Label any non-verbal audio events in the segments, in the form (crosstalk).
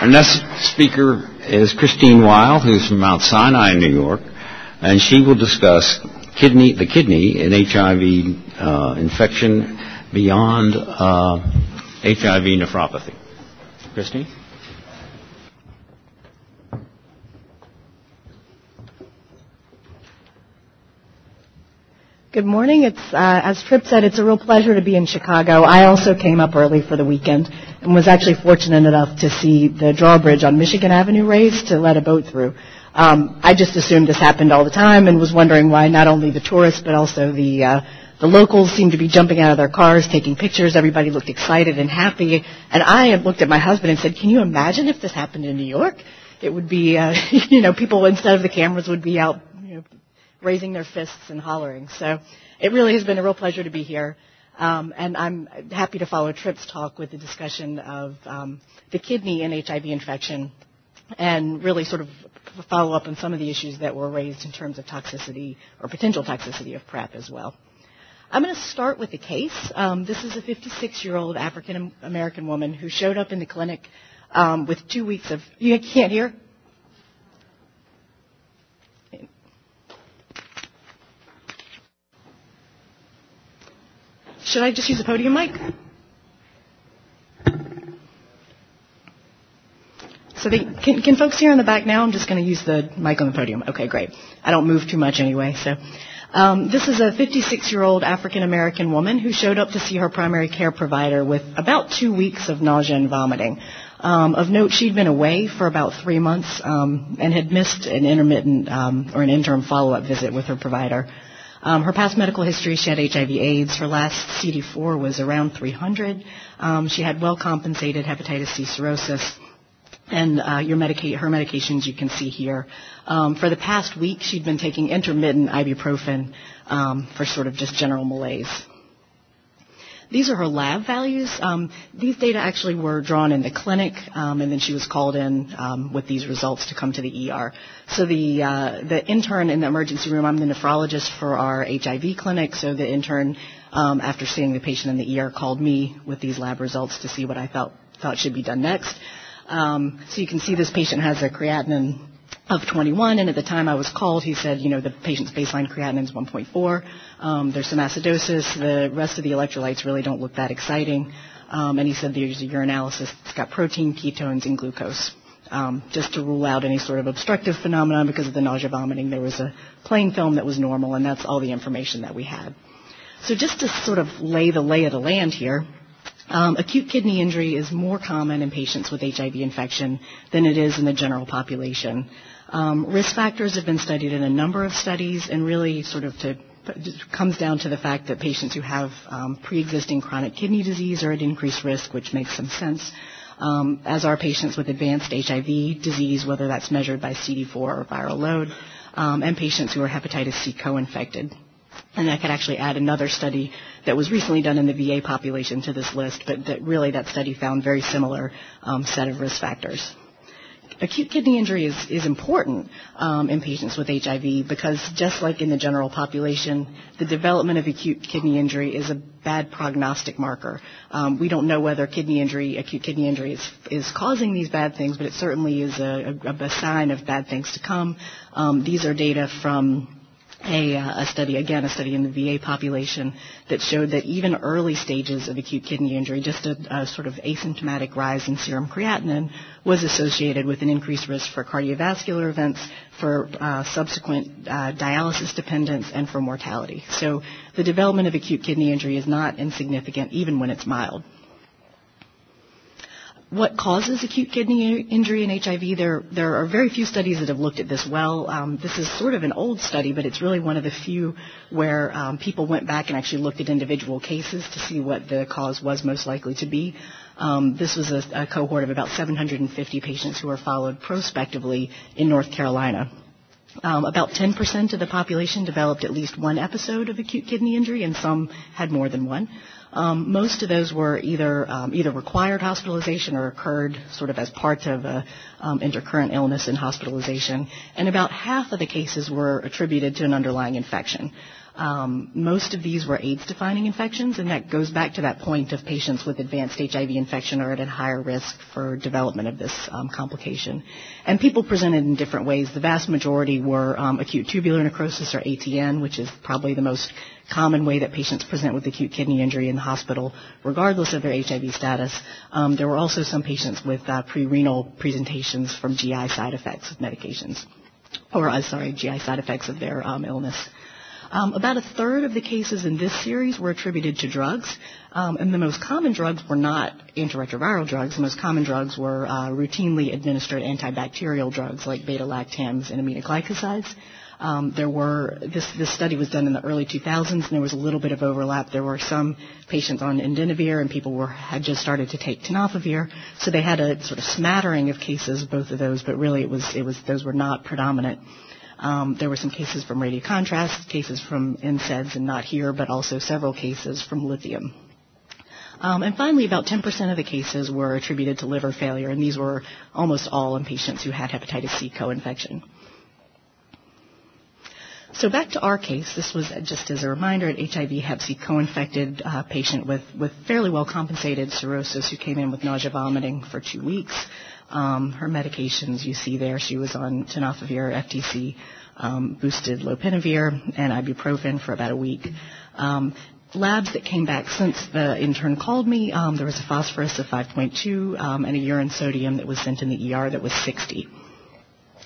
Our next speaker is Christine Wyatt, who's from Mount Sinai, in New York, and she will discuss kidney, the kidney in HIV uh, infection beyond uh, HIV nephropathy. Christine? Good morning. It's uh, as Tripp said, it's a real pleasure to be in Chicago. I also came up early for the weekend and was actually fortunate enough to see the drawbridge on Michigan Avenue raised to let a boat through. Um, I just assumed this happened all the time and was wondering why not only the tourists but also the uh, the locals seemed to be jumping out of their cars, taking pictures. Everybody looked excited and happy. And I looked at my husband and said, "Can you imagine if this happened in New York? It would be, uh, (laughs) you know, people instead of the cameras would be out raising their fists and hollering. So it really has been a real pleasure to be here. Um, and I'm happy to follow Tripp's talk with the discussion of um, the kidney and HIV infection and really sort of follow up on some of the issues that were raised in terms of toxicity or potential toxicity of PrEP as well. I'm going to start with the case. Um, this is a 56-year-old African American woman who showed up in the clinic um, with two weeks of. You can't hear? Should I just use the podium mic? So they, can, can folks hear in the back now? I'm just going to use the mic on the podium. Okay, great. I don't move too much anyway. So um, this is a 56-year-old African American woman who showed up to see her primary care provider with about two weeks of nausea and vomiting. Um, of note, she'd been away for about three months um, and had missed an intermittent um, or an interim follow-up visit with her provider. Um, her past medical history, she had HIV/AIDS. Her last CD4 was around 300. Um, she had well-compensated hepatitis C cirrhosis. And uh, your medica- her medications you can see here. Um, for the past week, she'd been taking intermittent ibuprofen um, for sort of just general malaise. These are her lab values. Um, these data actually were drawn in the clinic, um, and then she was called in um, with these results to come to the ER. So the uh, the intern in the emergency room, I'm the nephrologist for our HIV clinic. So the intern, um, after seeing the patient in the ER, called me with these lab results to see what I thought thought should be done next. Um, so you can see this patient has a creatinine of 21, and at the time I was called, he said, you know, the patient's baseline creatinine is 1.4. Um, there's some acidosis. The rest of the electrolytes really don't look that exciting. Um, and he said there's a urinalysis. It's got protein, ketones, and glucose. Um, just to rule out any sort of obstructive phenomenon because of the nausea vomiting, there was a plain film that was normal, and that's all the information that we had. So just to sort of lay the lay of the land here, um, acute kidney injury is more common in patients with HIV infection than it is in the general population. Um, risk factors have been studied in a number of studies, and really sort of to comes down to the fact that patients who have um, pre-existing chronic kidney disease are at increased risk, which makes some sense. Um, as are patients with advanced HIV disease, whether that's measured by CD4 or viral load, um, and patients who are hepatitis C co-infected. And I could actually add another study that was recently done in the VA population to this list, but that really that study found very similar um, set of risk factors acute kidney injury is, is important um, in patients with HIV because just like in the general population, the development of acute kidney injury is a bad prognostic marker. Um, we don't know whether kidney injury, acute kidney injury is, is causing these bad things, but it certainly is a, a, a sign of bad things to come. Um, these are data from a, uh, a, study, again, a study in the VA population that showed that even early stages of acute kidney injury, just a, a sort of asymptomatic rise in serum creatinine, was associated with an increased risk for cardiovascular events, for uh, subsequent uh, dialysis dependence, and for mortality. So the development of acute kidney injury is not insignificant, even when it's mild what causes acute kidney injury in HIV. There, there are very few studies that have looked at this well. Um, this is sort of an old study, but it's really one of the few where um, people went back and actually looked at individual cases to see what the cause was most likely to be. Um, this was a, a cohort of about 750 patients who were followed prospectively in North Carolina. Um, about 10% of the population developed at least one episode of acute kidney injury, and some had more than one. Um, most of those were either um, either required hospitalization or occurred sort of as part of a um, intercurrent illness and hospitalization, and about half of the cases were attributed to an underlying infection. Um, most of these were AIDS-defining infections, and that goes back to that point of patients with advanced HIV infection are at a higher risk for development of this um, complication. And people presented in different ways. The vast majority were um, acute tubular necrosis or ATN, which is probably the most common way that patients present with acute kidney injury in the hospital, regardless of their HIV status. Um, there were also some patients with uh, pre-renal presentations from GI side effects of medications, or uh, sorry, GI side effects of their um, illness. Um, about a third of the cases in this series were attributed to drugs, um, and the most common drugs were not antiretroviral drugs. The most common drugs were uh, routinely administered antibacterial drugs like beta-lactams and aminoglycosides. Um, there were this this study was done in the early 2000s, and there was a little bit of overlap. There were some patients on indinavir, and people were had just started to take tenofovir, so they had a sort of smattering of cases, both of those. But really, it was it was those were not predominant. Um, there were some cases from radiocontrast, cases from NSAIDs, and not here, but also several cases from lithium. Um, and finally, about 10% of the cases were attributed to liver failure, and these were almost all in patients who had hepatitis C co-infection. So back to our case, this was just as a reminder, an HIV Hep C co-infected uh, patient with, with fairly well compensated cirrhosis who came in with nausea vomiting for two weeks. Um, her medications you see there, she was on tenofovir, FTC, um, boosted lopinavir, and ibuprofen for about a week. Um, labs that came back since the intern called me, um, there was a phosphorus of 5.2 um, and a urine sodium that was sent in the ER that was 60.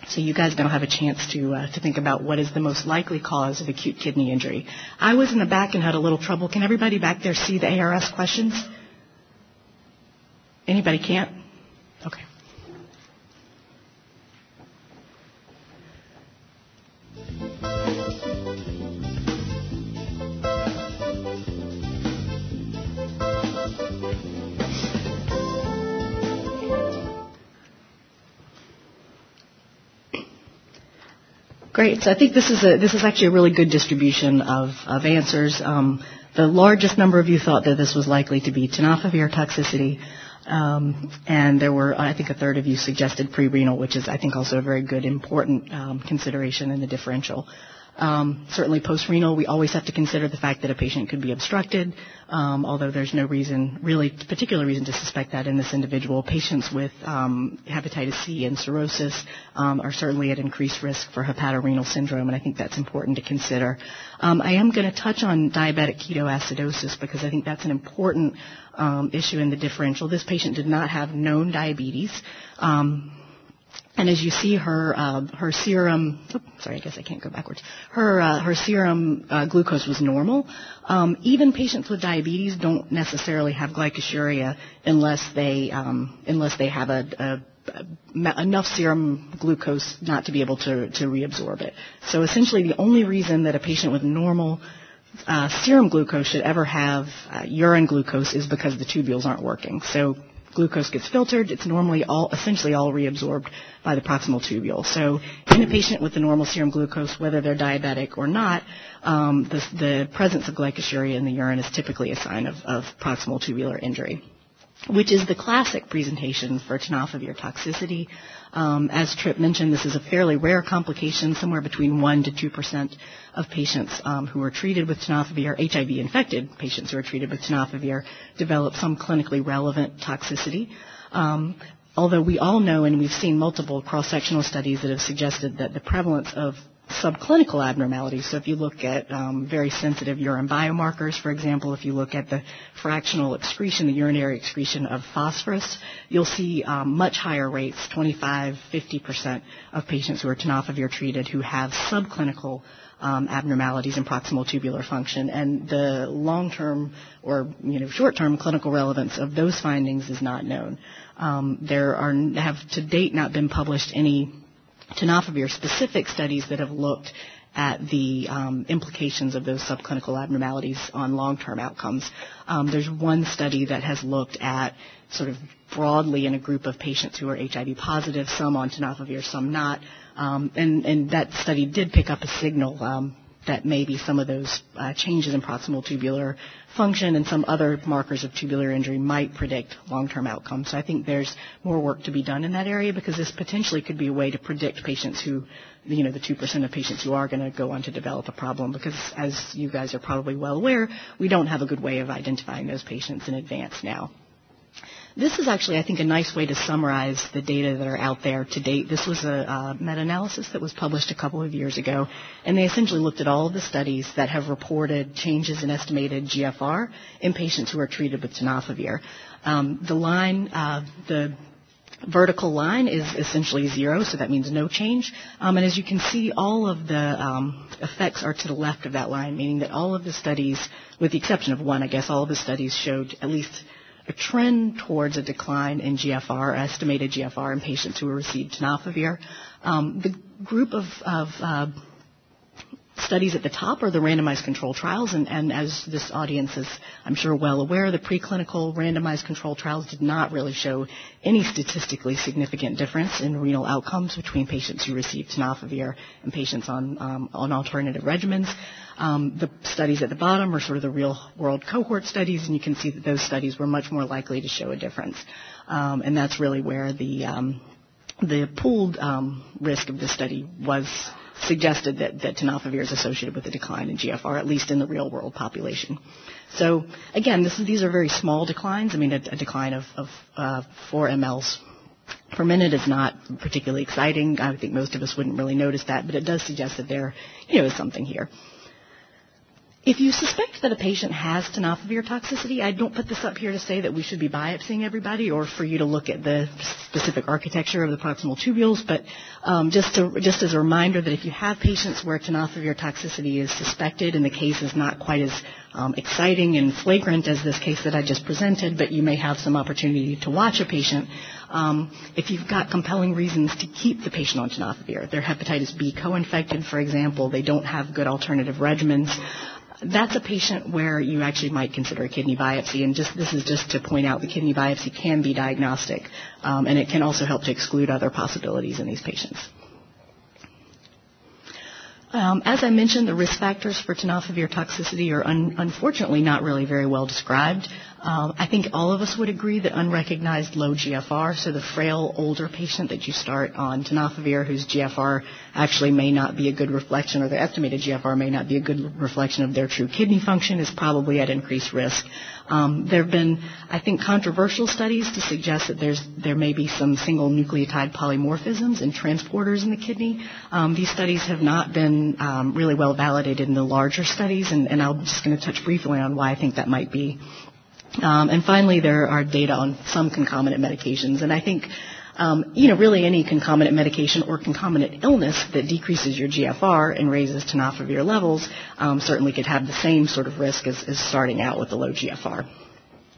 So you guys now have a chance to uh, to think about what is the most likely cause of acute kidney injury. I was in the back and had a little trouble. Can everybody back there see the ARS questions? Anybody can't? Great. So I think this is a, this is actually a really good distribution of, of answers. Um, the largest number of you thought that this was likely to be tenofovir toxicity. Um, and there were, I think, a third of you suggested pre-renal, which is, I think, also a very good, important um, consideration in the differential. Um, certainly post-renal, we always have to consider the fact that a patient could be obstructed, um, although there's no reason, really particular reason to suspect that in this individual. Patients with um, hepatitis C and cirrhosis um, are certainly at increased risk for hepatorenal syndrome, and I think that's important to consider. Um, I am going to touch on diabetic ketoacidosis because I think that's an important um, issue in the differential. This patient did not have known diabetes. Um, and as you see, her uh, her serum, oops, sorry, I guess I can't go backwards. Her uh, her serum uh, glucose was normal. Um, even patients with diabetes don't necessarily have glycosuria unless they um, unless they have a, a, a, enough serum glucose not to be able to to reabsorb it. So essentially, the only reason that a patient with normal uh, serum glucose should ever have uh, urine glucose is because the tubules aren't working. So glucose gets filtered, it's normally all, essentially all reabsorbed by the proximal tubule. So in a patient with the normal serum glucose, whether they're diabetic or not, um, the, the, presence of glycosuria in the urine is typically a sign of, of proximal tubular injury which is the classic presentation for tenofovir toxicity. Um, as Tripp mentioned, this is a fairly rare complication, somewhere between 1 to 2 percent of patients um, who are treated with tenofovir, HIV-infected patients who are treated with tenofovir, develop some clinically relevant toxicity. Um, although we all know, and we've seen multiple cross-sectional studies that have suggested that the prevalence of subclinical abnormalities. So if you look at um, very sensitive urine biomarkers, for example, if you look at the fractional excretion, the urinary excretion of phosphorus, you'll see um, much higher rates, 25, 50% of patients who are tenofovir treated who have subclinical um, abnormalities in proximal tubular function, and the long-term or you know short-term clinical relevance of those findings is not known. Um, there are have to date not been published any tenofovir specific studies that have looked at the um, implications of those subclinical abnormalities on long-term outcomes. Um, there's one study that has looked at sort of broadly in a group of patients who are HIV positive, some on tenofovir, some not, um, and, and, that study did pick up a signal. That maybe some of those uh, changes in proximal tubular function and some other markers of tubular injury might predict long-term outcomes. So I think there's more work to be done in that area because this potentially could be a way to predict patients who, you know, the 2% of patients who are going to go on to develop a problem because as you guys are probably well aware, we don't have a good way of identifying those patients in advance now. This is actually, I think, a nice way to summarize the data that are out there to date. This was a, a meta-analysis that was published a couple of years ago, and they essentially looked at all of the studies that have reported changes in estimated GFR in patients who are treated with tenofovir. Um, the line, uh, the vertical line is essentially zero, so that means no change. Um, and as you can see, all of the um, effects are to the left of that line, meaning that all of the studies, with the exception of one, I guess, all of the studies showed at least a trend towards a decline in GFR, estimated GFR in patients who received tenofovir. Um, the group of, of uh, studies at the top are the randomized control trials, and, and, as this audience is, I'm sure, well aware, the preclinical randomized control trials did not really show any statistically significant difference in renal outcomes between patients who received tenofovir and patients on, um, on alternative regimens. Um, the studies at the bottom are sort of the real world cohort studies, and you can see that those studies were much more likely to show a difference. Um, and that's really where the, um, the pooled um, risk of this study was suggested that, that tenofovir is associated with a decline in GFR, at least in the real world population. So again, is, these are very small declines. I mean, a, a decline of, of uh, 4 mLs per minute is not particularly exciting. I think most of us wouldn't really notice that, but it does suggest that there, you know, is something here. If you suspect that a patient has tenofovir toxicity, I don't put this up here to say that we should be biopsying everybody or for you to look at the specific architecture of the proximal tubules, but um, just, to, just as a reminder that if you have patients where tenofovir toxicity is suspected and the case is not quite as um, exciting and flagrant as this case that I just presented, but you may have some opportunity to watch a patient, um, if you've got compelling reasons to keep the patient on tenofovir, they're hepatitis B co-infected, for example, they don't have good alternative regimens, that's a patient where you actually might consider a kidney biopsy. And just this is just to point out the kidney biopsy can be diagnostic, um, and it can also help to exclude other possibilities in these patients. Um, as I mentioned, the risk factors for tenofovir toxicity are un- unfortunately not really very well described. Um, I think all of us would agree that unrecognized low GFR, so the frail older patient that you start on tenofovir whose GFR actually may not be a good reflection or their estimated GFR may not be a good reflection of their true kidney function is probably at increased risk. Um, there have been, I think, controversial studies to suggest that there's, there may be some single nucleotide polymorphisms in transporters in the kidney. Um, these studies have not been um, really well validated in the larger studies, and, and I'm just going to touch briefly on why I think that might be. Um, and finally, there are data on some concomitant medications, and I think um, you know, really any concomitant medication or concomitant illness that decreases your GFR and raises tenofovir levels um, certainly could have the same sort of risk as, as, starting out with a low GFR.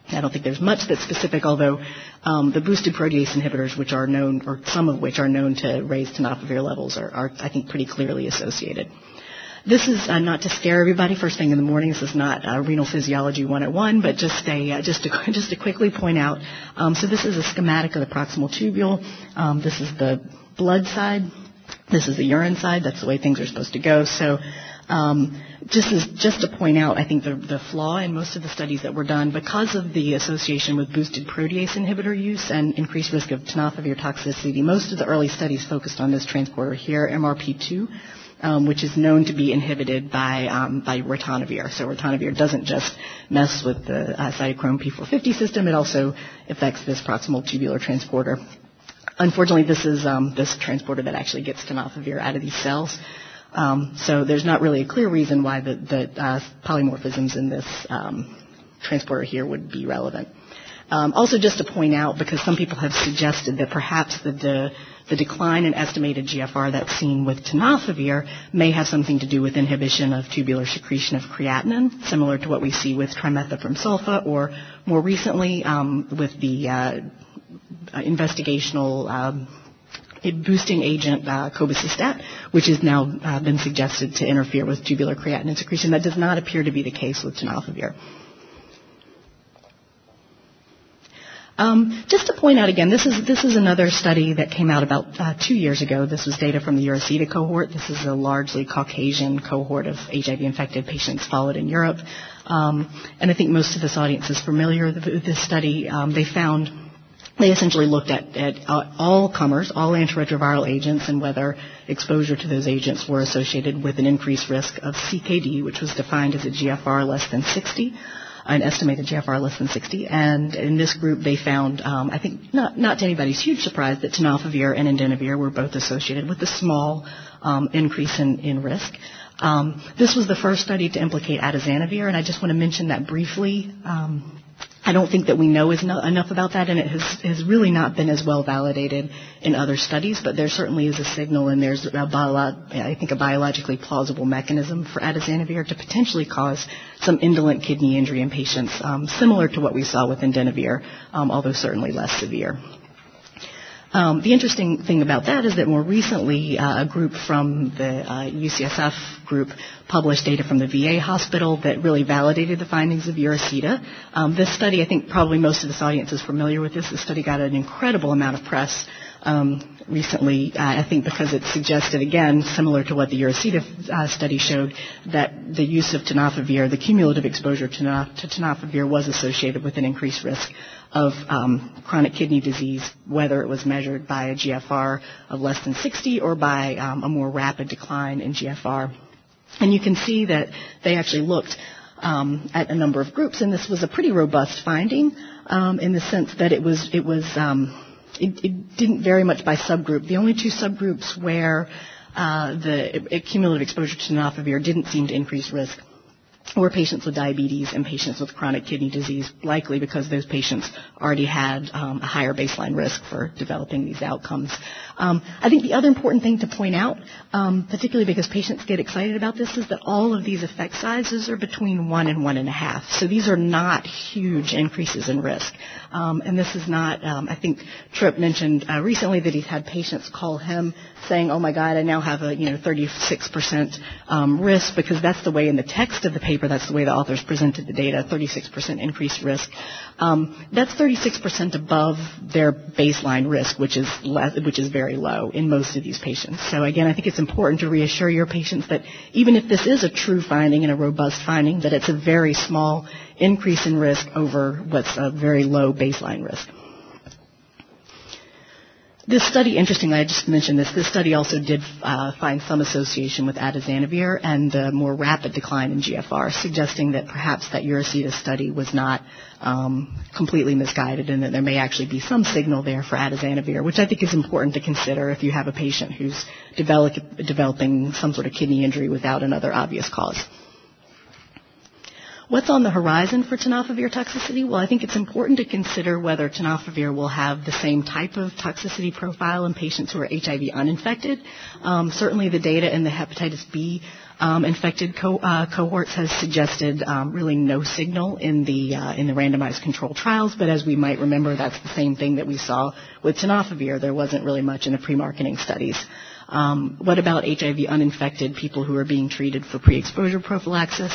I don't think there's much that's specific, although um, the boosted protease inhibitors, which are known, or some of which are known to raise tenofovir levels, are, are I think, pretty clearly associated. This is uh, not to scare everybody first thing in the morning. This is not uh, renal physiology 101, but just a uh, just to (laughs) just to quickly point out. Um, so this is a schematic of the proximal tubule. Um, this is the blood side. This is the urine side. That's the way things are supposed to go. So. Um, just as, just to point out, I think the, the flaw in most of the studies that were done, because of the association with boosted protease inhibitor use and increased risk of tenofovir toxicity, most of the early studies focused on this transporter here, MRP2 um, which is known to be inhibited by um, by ritonavir. So ritonavir doesn't just mess with the uh, cytochrome P450 system; it also affects this proximal tubular transporter. Unfortunately, this is um, this transporter that actually gets tenofovir out of these cells. Um, so there's not really a clear reason why the, the uh, polymorphisms in this um, transporter here would be relevant. Um, also, just to point out, because some people have suggested that perhaps the, the the decline in estimated GFR that's seen with tenofovir may have something to do with inhibition of tubular secretion of creatinine, similar to what we see with trimethoprim sulfa, or more recently um, with the uh, investigational um, boosting agent uh, cobicistat, which has now uh, been suggested to interfere with tubular creatinine secretion. That does not appear to be the case with tenofovir. Um, just to point out again, this is this is another study that came out about uh, two years ago. This was data from the EuroSIDA cohort. This is a largely Caucasian cohort of HIV-infected patients followed in Europe, um, and I think most of this audience is familiar with this study. Um, they found they essentially looked at, at all comers, all antiretroviral agents, and whether exposure to those agents were associated with an increased risk of CKD, which was defined as a GFR less than 60 an estimated GFR less than 60. And in this group, they found, um, I think, not, not to anybody's huge surprise, that tenofovir and indinavir were both associated with a small um, increase in, in risk. Um, this was the first study to implicate atazanavir, and I just want to mention that briefly. Um, I don't think that we know no, enough about that, and it has, has really not been as well validated in other studies. But there certainly is a signal, and there's a bio- I think a biologically plausible mechanism for atazanavir to potentially cause some indolent kidney injury in patients, um, similar to what we saw with indinavir, um, although certainly less severe. Um, the interesting thing about that is that more recently, uh, a group from the uh, UCSF group published data from the VA hospital that really validated the findings of EuroSIDA. Um, this study, I think probably most of this audience is familiar with this. This study got an incredible amount of press um, recently, uh, I think because it suggested, again, similar to what the EuroSIDA uh, study showed, that the use of tenofovir, the cumulative exposure to tenofovir was associated with an increased risk of um, chronic kidney disease, whether it was measured by a GFR of less than 60 or by um, a more rapid decline in GFR. And you can see that they actually looked um, at a number of groups, and this was a pretty robust finding um, in the sense that it was it was um, it, it, didn't vary much by subgroup. The only two subgroups where uh, the cumulative exposure to tenofovir didn't seem to increase risk were patients with diabetes and patients with chronic kidney disease, likely because those patients already had um, a higher baseline risk for developing these outcomes. Um, I think the other important thing to point out, um, particularly because patients get excited about this, is that all of these effect sizes are between one and one and a half. So these are not huge increases in risk. Um, and this is not, um, I think Tripp mentioned uh, recently that he's had patients call him saying, oh my God, I now have a, you know, 36% um, risk because that's the way in the text of the paper, that's the way the authors presented the data, 36% increased risk. Um, that's 36% above their baseline risk, which is less, which is very low in most of these patients. So again, I think it's important to reassure your patients that even if this is a true finding and a robust finding, that it's a very small increase in risk over what's a very low baseline risk. This study, interestingly, I just mentioned this, this study also did uh, find some association with atazanavir and a more rapid decline in GFR, suggesting that perhaps that EuroSIDA study was not um, completely misguided and that there may actually be some signal there for atazanavir, which I think is important to consider if you have a patient who's develop, developing some sort of kidney injury without another obvious cause. What's on the horizon for tenofovir toxicity? Well, I think it's important to consider whether tenofovir will have the same type of toxicity profile in patients who are HIV uninfected. Um, certainly the data in the hepatitis B um, infected co- uh, cohorts has suggested um, really no signal in the uh, in the randomized control trials. But as we might remember, that's the same thing that we saw with tenofovir. There wasn't really much in the pre-marketing studies. Um, what about HIV uninfected people who are being treated for pre-exposure prophylaxis?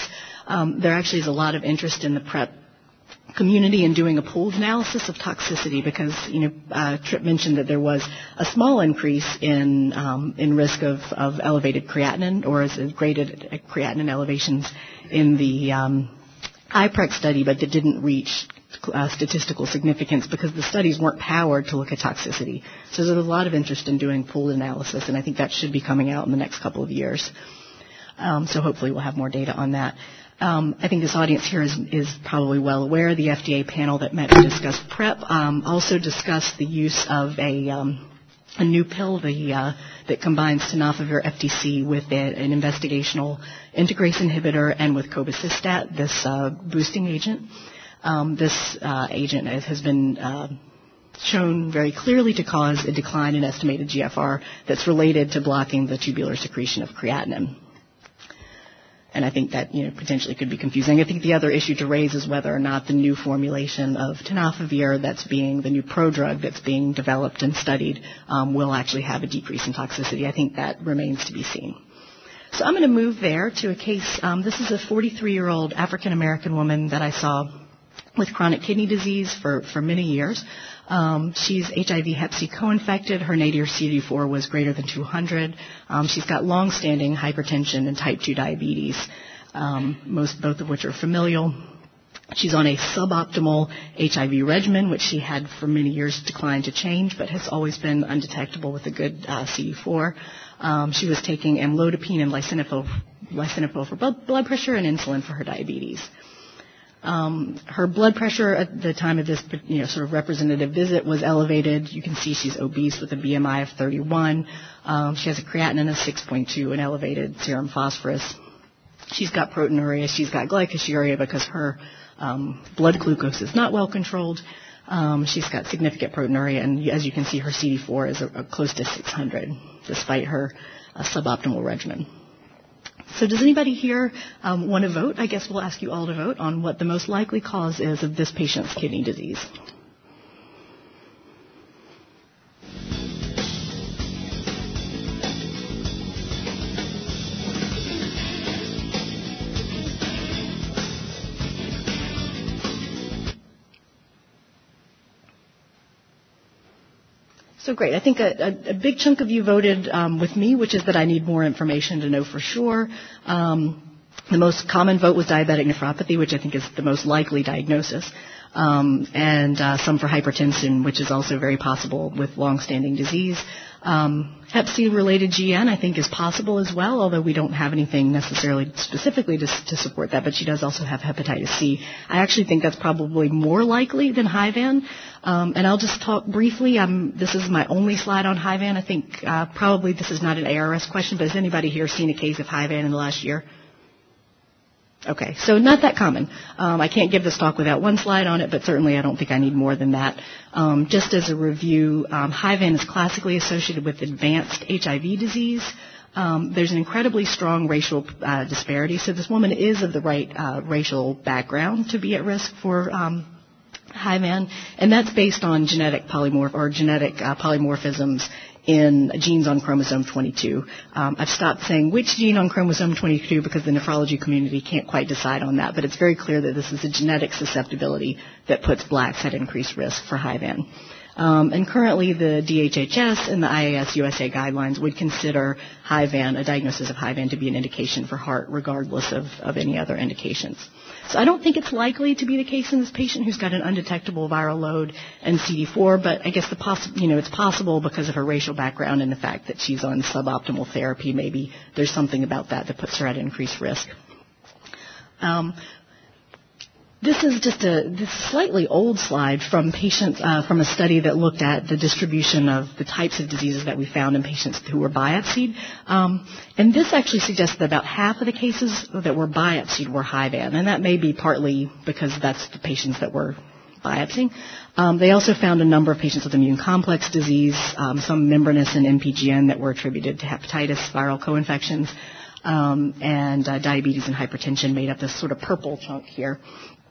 Um, there actually is a lot of interest in the PrEP community in doing a pooled analysis of toxicity because you know uh, Tripp mentioned that there was a small increase in um, in risk of, of elevated creatinine or as graded creatinine elevations in the um, iPrEx study, but that didn't reach uh, statistical significance because the studies weren't powered to look at toxicity. So there's a lot of interest in doing pooled analysis, and I think that should be coming out in the next couple of years. Um, so hopefully we'll have more data on that. Um, I think this audience here is, is, probably well aware. The FDA panel that met to discuss PrEP um, also discussed the use of a, um, a new pill the, uh, that combines tenofovir FTC with a, an investigational integrase inhibitor and with cobicistat, this uh, boosting agent. Um, this uh, agent has been uh, shown very clearly to cause a decline in estimated GFR that's related to blocking the tubular secretion of creatinine. And I think that, you know, potentially could be confusing. I think the other issue to raise is whether or not the new formulation of tenofovir that's being, the new prodrug that's being developed and studied, um, will actually have a decrease in toxicity. I think that remains to be seen. So I'm going to move there to a case. Um, this is a 43-year-old African American woman that I saw with chronic kidney disease for, for many years. Um, she's HIV Hep C co-infected. Her nadir CD4 was greater than 200. Um, she's got long-standing hypertension and type 2 diabetes, um, most both of which are familial. She's on a suboptimal HIV regimen, which she had for many years declined to change, but has always been undetectable with a good uh, CD4. Um, she was taking amlodipine and lisinopril, lisinopril for blood pressure and insulin for her diabetes. Um, her blood pressure at the time of this, you know, sort of representative visit was elevated. You can see she's obese with a BMI of 31. Um, she has a creatinine of 6.2 and elevated serum phosphorus. She's got proteinuria. She's got glycosuria because her um, blood glucose is not well controlled. Um, she's got significant proteinuria, and as you can see, her CD4 is a, a close to 600, despite her uh, suboptimal regimen. So does anybody here um, want to vote? I guess we'll ask you all to vote on what the most likely cause is of this patient's kidney disease. So great. I think a, a, a big chunk of you voted um, with me, which is that I need more information to know for sure. Um, the most common vote was diabetic nephropathy, which I think is the most likely diagnosis, um, and uh, some for hypertension, which is also very possible with long-standing disease. Um, Hep C related GN, I think, is possible as well, although we don't have anything necessarily specifically to, to, support that. But she does also have hepatitis C. I actually think that's probably more likely than HIVAN. Um, and I'll just talk briefly. Um, this is my only slide on HIVAN. I think uh, probably this is not an ARS question, but has anybody here seen a case of HIVAN in the last year? Okay, so not that common. Um, I can't give this talk without one slide on it, but certainly I don't think I need more than that. Um, just as a review, um, is classically associated with advanced HIV disease. Um, there's an incredibly strong racial uh, disparity, so this woman is of the right uh, racial background to be at risk for um, HIVAN, and that's based on genetic polymorph or genetic uh, polymorphisms in genes on chromosome 22. Um, I've stopped saying which gene on chromosome 22 because the nephrology community can't quite decide on that, but it's very clear that this is a genetic susceptibility that puts blacks at increased risk for HIVAN. Um, and currently, the DHHS and the IAS USA guidelines would consider HIVAN, a diagnosis of HIVAN, to be an indication for HAART, regardless of, of any other indications. So I don't think it's likely to be the case in this patient who's got an undetectable viral load and CD4, but I guess the you know, it's possible because of her racial background and the fact that she's on suboptimal therapy. Maybe there's something about that that puts her at increased risk. Um, this is just a this slightly old slide from patients uh, from a study that looked at the distribution of the types of diseases that we found in patients who were biopsied. Um, and this actually suggests that about half of the cases that were biopsied were HIVAN, and that may be partly because that's the patients that were biopsying. Um, they also found a number of patients with immune complex disease, um, some membranous and MPGN that were attributed to hepatitis viral co-infections, um, and uh, diabetes and hypertension made up this sort of purple chunk here.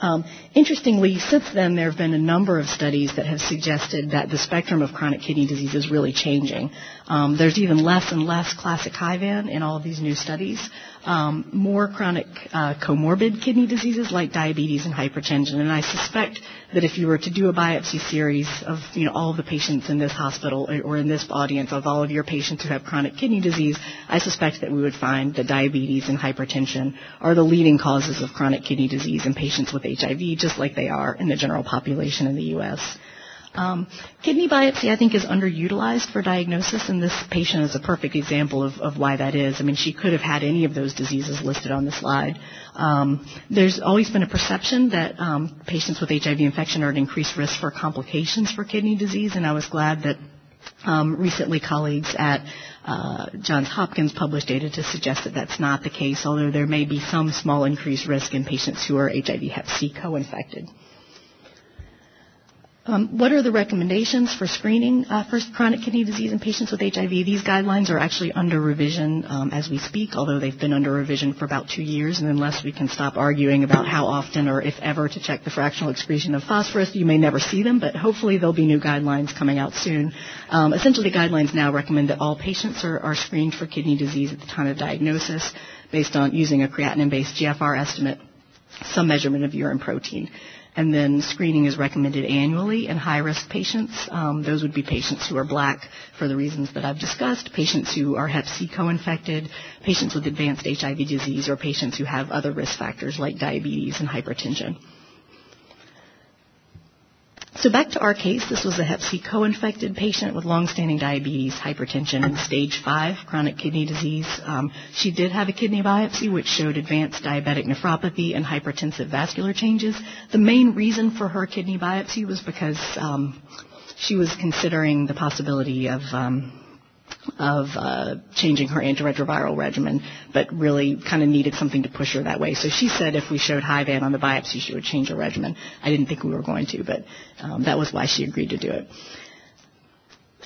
Um, interestingly, since then, there have been a number of studies that have suggested that the spectrum of chronic kidney disease is really changing. Um, there's even less and less classic HIVAN in all of these new studies. Um, more chronic uh, comorbid kidney diseases like diabetes and hypertension. And I suspect that if you were to do a biopsy series of you know all of the patients in this hospital or in this audience of all of your patients who have chronic kidney disease, I suspect that we would find that diabetes and hypertension are the leading causes of chronic kidney disease in patients with HIV, just like they are in the general population in the U.S. Um, kidney biopsy, I think, is underutilized for diagnosis, and this patient is a perfect example of, of, why that is. I mean, she could have had any of those diseases listed on the slide. Um, there's always been a perception that um, patients with HIV infection are at increased risk for complications for kidney disease, and I was glad that um, recently colleagues at uh, Johns Hopkins published data to suggest that that's not the case, although there may be some small increased risk in patients who are HIV Hep C co-infected. Um, what are the recommendations for screening uh, for chronic kidney disease in patients with HIV? These guidelines are actually under revision um, as we speak, although they've been under revision for about two years. And unless we can stop arguing about how often or if ever to check the fractional excretion of phosphorus, you may never see them. But hopefully there'll be new guidelines coming out soon. Um, essentially, guidelines now recommend that all patients are, are screened for kidney disease at the time of diagnosis, based on using a creatinine-based GFR estimate, some measurement of urine protein And then screening is recommended annually in high-risk patients. Um, those would be patients who are black for the reasons that I've discussed, patients who are Hep C co-infected, patients with advanced HIV disease, or patients who have other risk factors like diabetes and hypertension. So back to our case, this was a Hep C co-infected patient with long-standing diabetes, hypertension, and stage 5 chronic kidney disease. Um, she did have a kidney biopsy which showed advanced diabetic nephropathy and hypertensive vascular changes. The main reason for her kidney biopsy was because um, she was considering the possibility of um, of uh, changing her antiretroviral regimen, but really kind of needed something to push her that way. So she said if we showed HIVAN on the biopsy, she would change her regimen. I didn't think we were going to, but um, that was why she agreed to do it.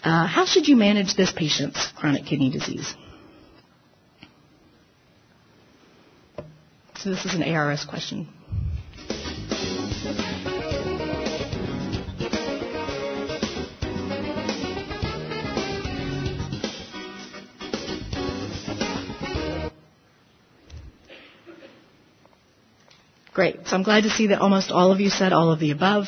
Uh, how should you manage this patient's chronic kidney disease? So this is an ARS question. Great. So I'm glad to see that almost all of you said all of the above.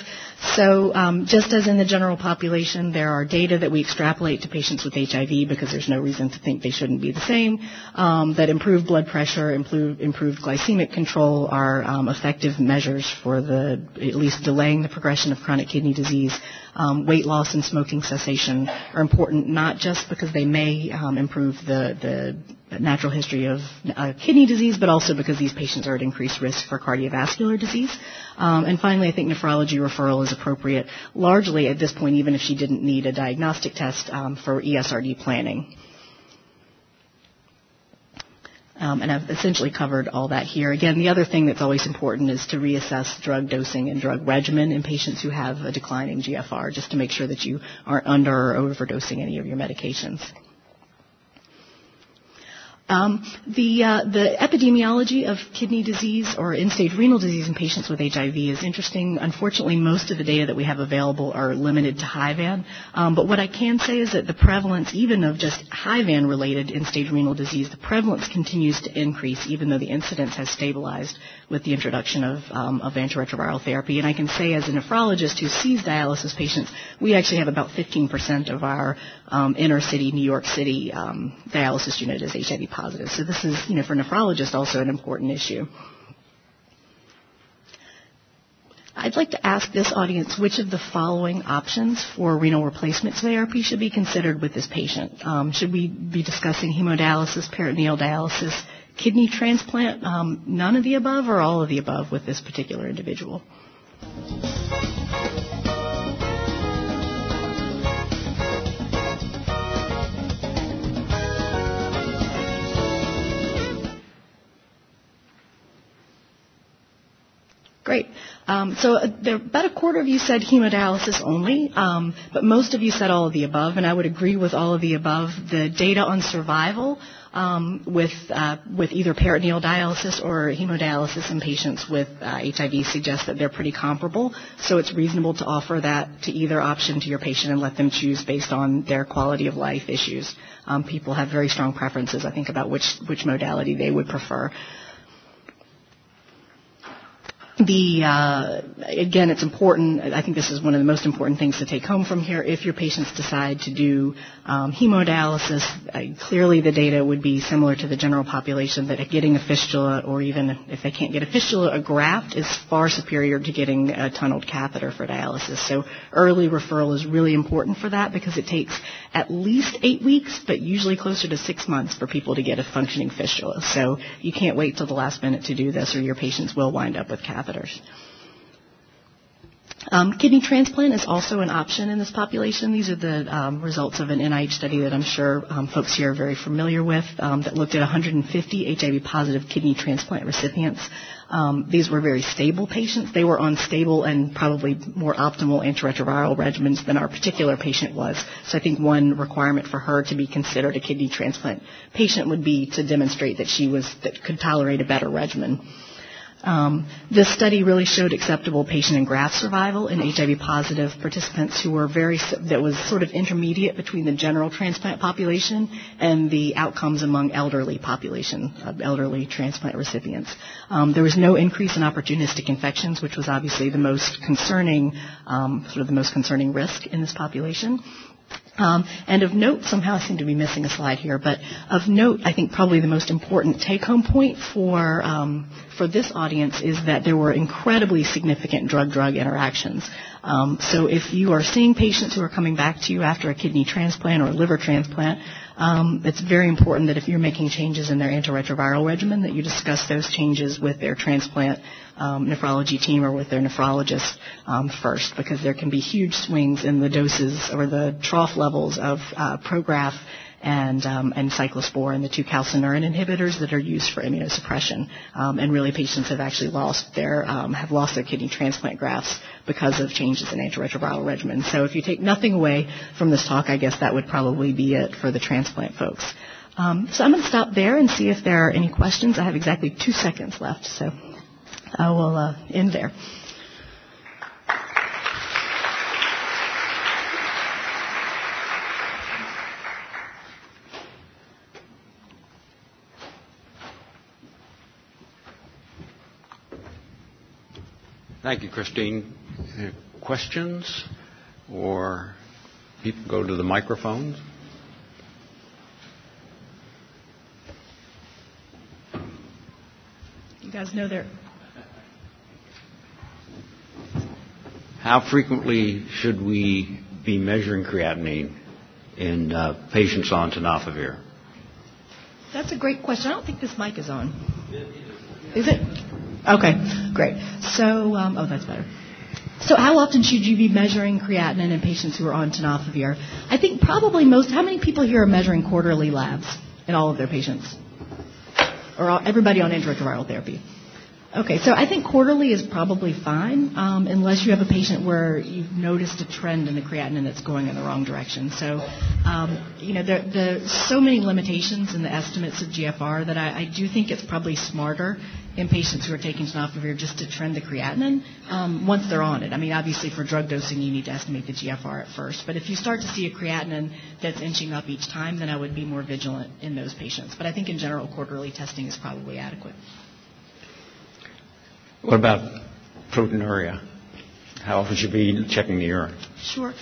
So um, just as in the general population, there are data that we extrapolate to patients with HIV because there's no reason to think they shouldn't be the same. Um, that improved blood pressure, improved, improved glycemic control are um, effective measures for the at least delaying the progression of chronic kidney disease. Um, weight loss and smoking cessation are important not just because they may um, improve the, the natural history of uh, kidney disease, but also because these patients are at increased risk for cardiovascular disease. Um, and finally, I think nephrology referral is appropriate, largely at this point, even if she didn't need a diagnostic test um, for ESRD planning. Um, and I've essentially covered all that here. Again, the other thing that's always important is to reassess drug dosing and drug regimen in patients who have a declining GFR, just to make sure that you aren't under or overdosing any of your medications. Um, the, uh, the epidemiology of kidney disease or end-stage renal disease in patients with HIV is interesting. Unfortunately, most of the data that we have available are limited to HIVAN. Um, but what I can say is that the prevalence, even of just HIVAN-related end-stage renal disease, the prevalence continues to increase, even though the incidence has stabilized with the introduction of, um, of antiretroviral therapy. And I can say, as a nephrologist who sees dialysis patients, we actually have about 15% of our um, inner-city New York City um, dialysis unit is HIV positive. So this is, you know, for nephrologists also an important issue. I'd like to ask this audience which of the following options for renal replacement therapy should be considered with this patient. Um, should we be discussing hemodialysis, peritoneal dialysis, kidney transplant, um, none of the above, or all of the above with this particular individual? Great. Um, so uh, there, about a quarter of you said hemodialysis only, um, but most of you said all of the above, and I would agree with all of the above. The data on survival um, with uh, with either peritoneal dialysis or hemodialysis in patients with uh, HIV suggests that they're pretty comparable. So it's reasonable to offer that to either option to your patient and let them choose based on their quality of life issues. Um, people have very strong preferences, I think, about which which modality they would prefer the uh, again, it's important. I think this is one of the most important things to take home from here. If your patients decide to do um, hemodialysis, uh, clearly the data would be similar to the general population. That getting a fistula, or even if they can't get a fistula, a graft is far superior to getting a tunneled catheter for dialysis. So early referral is really important for that because it takes at least eight weeks, but usually closer to six months for people to get a functioning fistula. So you can't wait till the last minute to do this, or your patients will wind up with catheters. Um, kidney transplant is also an option in this population. These are the um, results of an NIH study that I'm sure um, folks here are very familiar with um, that looked at 150 HIV positive kidney transplant recipients. Um, these were very stable patients. They were on stable and probably more optimal antiretroviral regimens than our particular patient was. So I think one requirement for her to be considered a kidney transplant patient would be to demonstrate that she was that could tolerate a better regimen. Um, this study really showed acceptable patient and graft survival in HIV-positive participants who were very that was sort of intermediate between the general transplant population and the outcomes among elderly population, elderly transplant recipients. Um, there was no increase in opportunistic infections, which was obviously the most concerning, um, sort of the most concerning risk in this population. Um, and of note, somehow I seem to be missing a slide here, but of note, I think probably the most important take-home point for um, for this audience is that there were incredibly significant drug-drug interactions. Um, so if you are seeing patients who are coming back to you after a kidney transplant or a liver transplant, um, it's very important that if you're making changes in their antiretroviral regimen, that you discuss those changes with their transplant um, nephrology team or with their nephrologist um, first, because there can be huge swings in the doses or the trough levels of uh, Prograf and, um, and cyclosporin, the two calcineurin inhibitors that are used for immunosuppression. Um, and really, patients have actually lost their um, have lost their kidney transplant grafts because of changes in antiretroviral regimen. So if you take nothing away from this talk, I guess that would probably be it for the transplant folks. Um, so I'm going to stop there and see if there are any questions. I have exactly two seconds left, so I will uh, end there. Thank you, Christine. Questions? Or people go to the microphones? You guys know there. How frequently should we be measuring creatinine in uh, patients on tenofovir? That's a great question. I don't think this mic is on. Is it? Okay, great. So, um, oh, that's better. So, how often should you be measuring creatinine in patients who are on tenofovir? I think probably most. How many people here are measuring quarterly labs in all of their patients, or all, everybody on antiretroviral therapy? Okay, so I think quarterly is probably fine, um, unless you have a patient where you've noticed a trend in the creatinine that's going in the wrong direction. So, um, you know, there, there's so many limitations in the estimates of GFR that I, I do think it's probably smarter in patients who are taking tenofovir just to trend the creatinine um, once they're on it. I mean, obviously for drug dosing, you need to estimate the GFR at first. But if you start to see a creatinine that's inching up each time, then I would be more vigilant in those patients. But I think in general, quarterly testing is probably adequate. What about proteinuria? How often should you be checking the urine? Sure.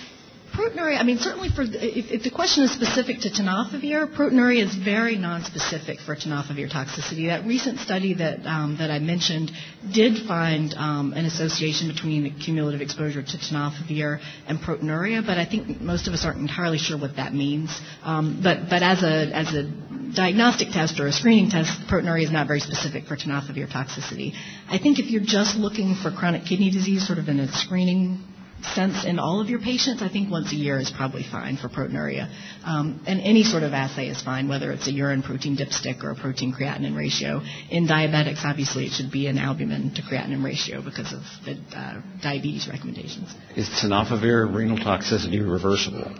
Proteinuria, I mean, certainly for, if, if, the question is specific to tenofovir, proteinuria is very nonspecific for tenofovir toxicity. That recent study that, um, that I mentioned did find um, an association between cumulative exposure to tenofovir and proteinuria, but I think most of us aren't entirely sure what that means. Um, but, but as a, as a diagnostic test or a screening test, proteinuria is not very specific for tenofovir toxicity. I think if you're just looking for chronic kidney disease, sort of in a screening sense in all of your patients, I think once a year is probably fine for proteinuria. Um, and any sort of assay is fine, whether it's a urine protein dipstick or a protein creatinine ratio. In diabetics, obviously, it should be an albumin to creatinine ratio because of the uh, diabetes recommendations. Is tenofovir renal toxicity reversible?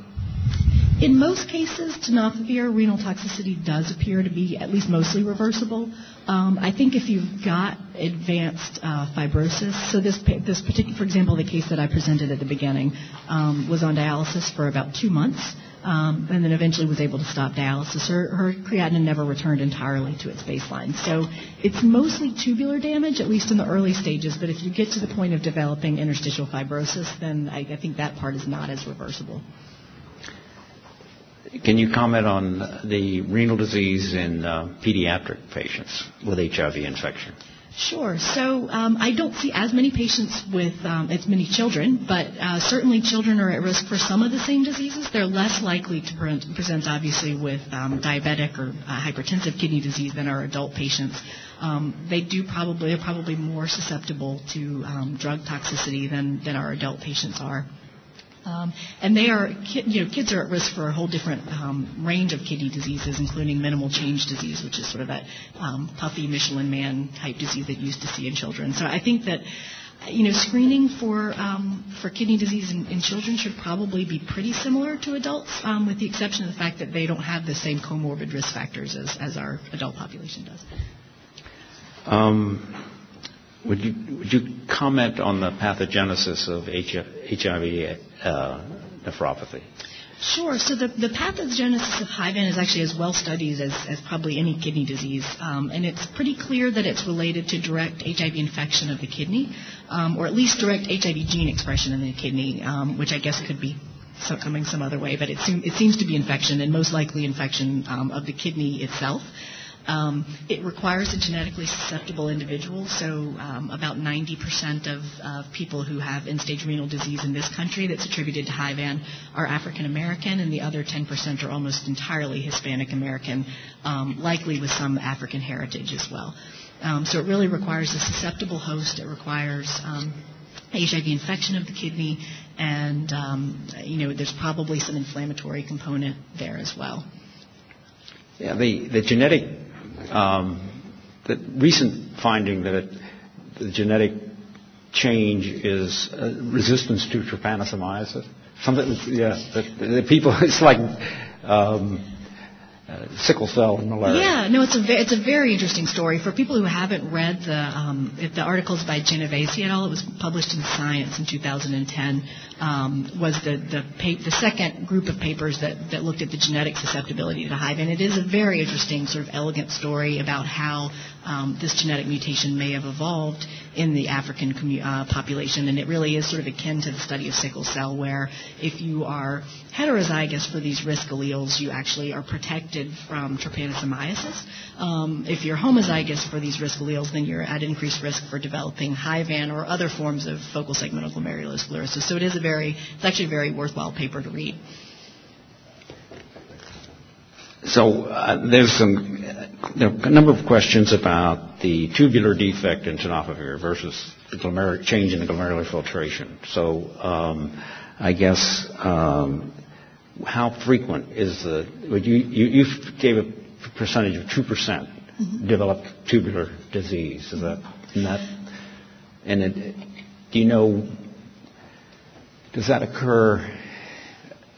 In most cases, tenofovir renal toxicity does appear to be at least mostly reversible. Um, I think if you've got advanced uh, fibrosis, so this this particular, for example, the case that I presented at the beginning um, was on dialysis for about two months, um, and then eventually was able to stop dialysis. Her, her creatinine never returned entirely to its baseline. So it's mostly tubular damage, at least in the early stages. But if you get to the point of developing interstitial fibrosis, then I, I think that part is not as reversible. Can you comment on the renal disease in uh, pediatric patients with HIV infection? Sure. So um, I don't see as many patients with um, as many children, but uh, certainly children are at risk for some of the same diseases. They're less likely to pre- present, obviously, with um, diabetic or uh, hypertensive kidney disease than our adult patients. Um, they do probably are probably more susceptible to um, drug toxicity than than our adult patients are. Um, and they are, you know, kids are at risk for a whole different um, range of kidney diseases, including minimal change disease, which is sort of that um, puffy Michelin man type disease that you used to see in children. So I think that, you know, screening for um, for kidney disease in, in, children should probably be pretty similar to adults, um, with the exception of the fact that they don't have the same comorbid risk factors as, as our adult population does. Would you would you comment on the pathogenesis of HIV uh, nephropathy? Sure. So the, the pathogenesis of HIVAN is actually as well studied as, as probably any kidney disease. Um, and it's pretty clear that it's related to direct HIV infection of the kidney, um, or at least direct HIV gene expression in the kidney, um, which I guess could be so coming some other way, but it, seem, it seems to be infection and most likely infection um, of the kidney itself. Um, it requires a genetically susceptible individual, so um, about 90% of, of, people who have end-stage renal disease in this country that's attributed to HIVAN are African American, and the other 10% are almost entirely Hispanic American, um, likely with some African heritage as well. Um, so it really requires a susceptible host. It requires HIV um, infection of the kidney, and um, you know there's probably some inflammatory component there as well. Yeah, the, the genetic um, the recent finding that it, the genetic change is uh, resistance to trypanosomiasis. Something, yeah, that the people, (laughs) it's like um, uh, sickle cell and malaria. Yeah, no, it's a ve- it's a very interesting story for people who haven't read the um, the articles by Genovese et al. It was published in Science in 2010. Um, was the the, pa- the second group of papers that that looked at the genetic susceptibility to HIV, and it is a very interesting sort of elegant story about how um, this genetic mutation may have evolved in the African commu- uh, population, and it really is sort of akin to the study of sickle cell, where if you are heterozygous for these risk alleles, you actually are protected from trypanosomiasis. Um, if you're homozygous for these risk alleles, then you're at increased risk for developing HIVAN or other forms of focal segmental glomerulosclerosis. So it is a very, it's actually a very worthwhile paper to read. So uh, there's some a number of questions about the tubular defect in tenofovir versus the glomer- change in the glomerular filtration. So um, I guess um, how frequent is the? Would you, you you gave a percentage of two percent mm-hmm. developed tubular disease. Is that and that? And it, do you know? Does that occur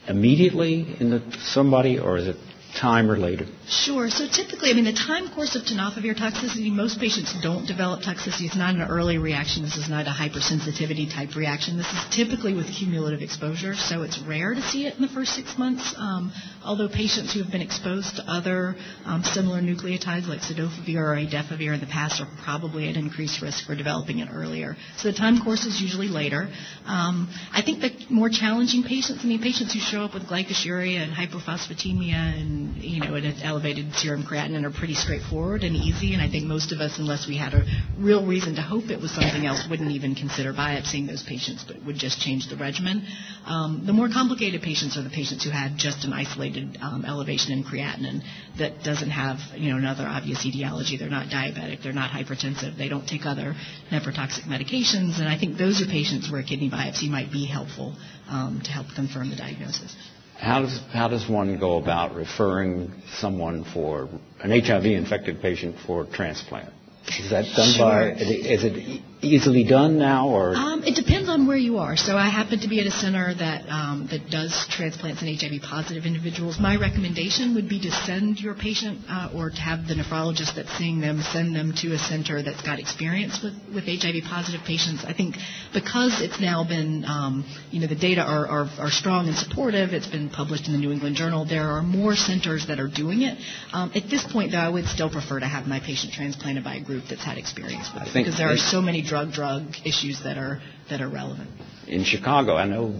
immediately in the, somebody, or is it time related? Sure. So typically, I mean, the time course of tenofovir toxicity, most patients don't develop toxicity. It's not an early reaction. This is not a hypersensitivity type reaction. This is typically with cumulative exposure, so it's rare to see it in the first six months. Um, although patients who have been exposed to other um, similar nucleotides like cidofovir or adefovir in the past are probably at increased risk for developing it earlier. So the time course is usually later. Um, I think the more challenging patients, I mean, patients who show up with glycosuria and hypophosphatemia and you know, an elevated serum creatinine are pretty straightforward and easy. And I think most of us, unless we had a real reason to hope it was something else, wouldn't even consider biopsying those patients, but would just change the regimen. Um, the more complicated patients are the patients who had just an isolated um, elevation in creatinine that doesn't have, you know, another obvious etiology. They're not diabetic. They're not hypertensive. They don't take other nephrotoxic medications. And I think those are patients where kidney biopsy might be helpful um, to help confirm the diagnosis. How does, how does one go about referring someone for an HIV infected patient for transplant? Is that done sure. by, is it easily done now, or? Um, it depends on where you are. So I happen to be at a center that um, that does transplants in HIV-positive individuals. My recommendation would be to send your patient uh, or to have the nephrologist that's seeing them send them to a center that's got experience with, with HIV-positive patients. I think because it's now been, um, you know, the data are, are, are, strong and supportive. It's been published in the New England Journal. There are more centers that are doing it. Um, at this point, though, I would still prefer to have my patient transplanted by a group that's had experience with it because there are so many drug-drug issues that are that are relevant. In Chicago, I know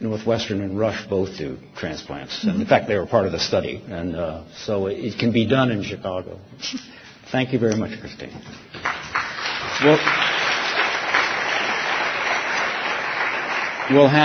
Northwestern and Rush both do transplants. Mm-hmm. And in fact, they were part of the study, and uh, so it can be done in Chicago. Thank you very much, Christine. Well, we'll have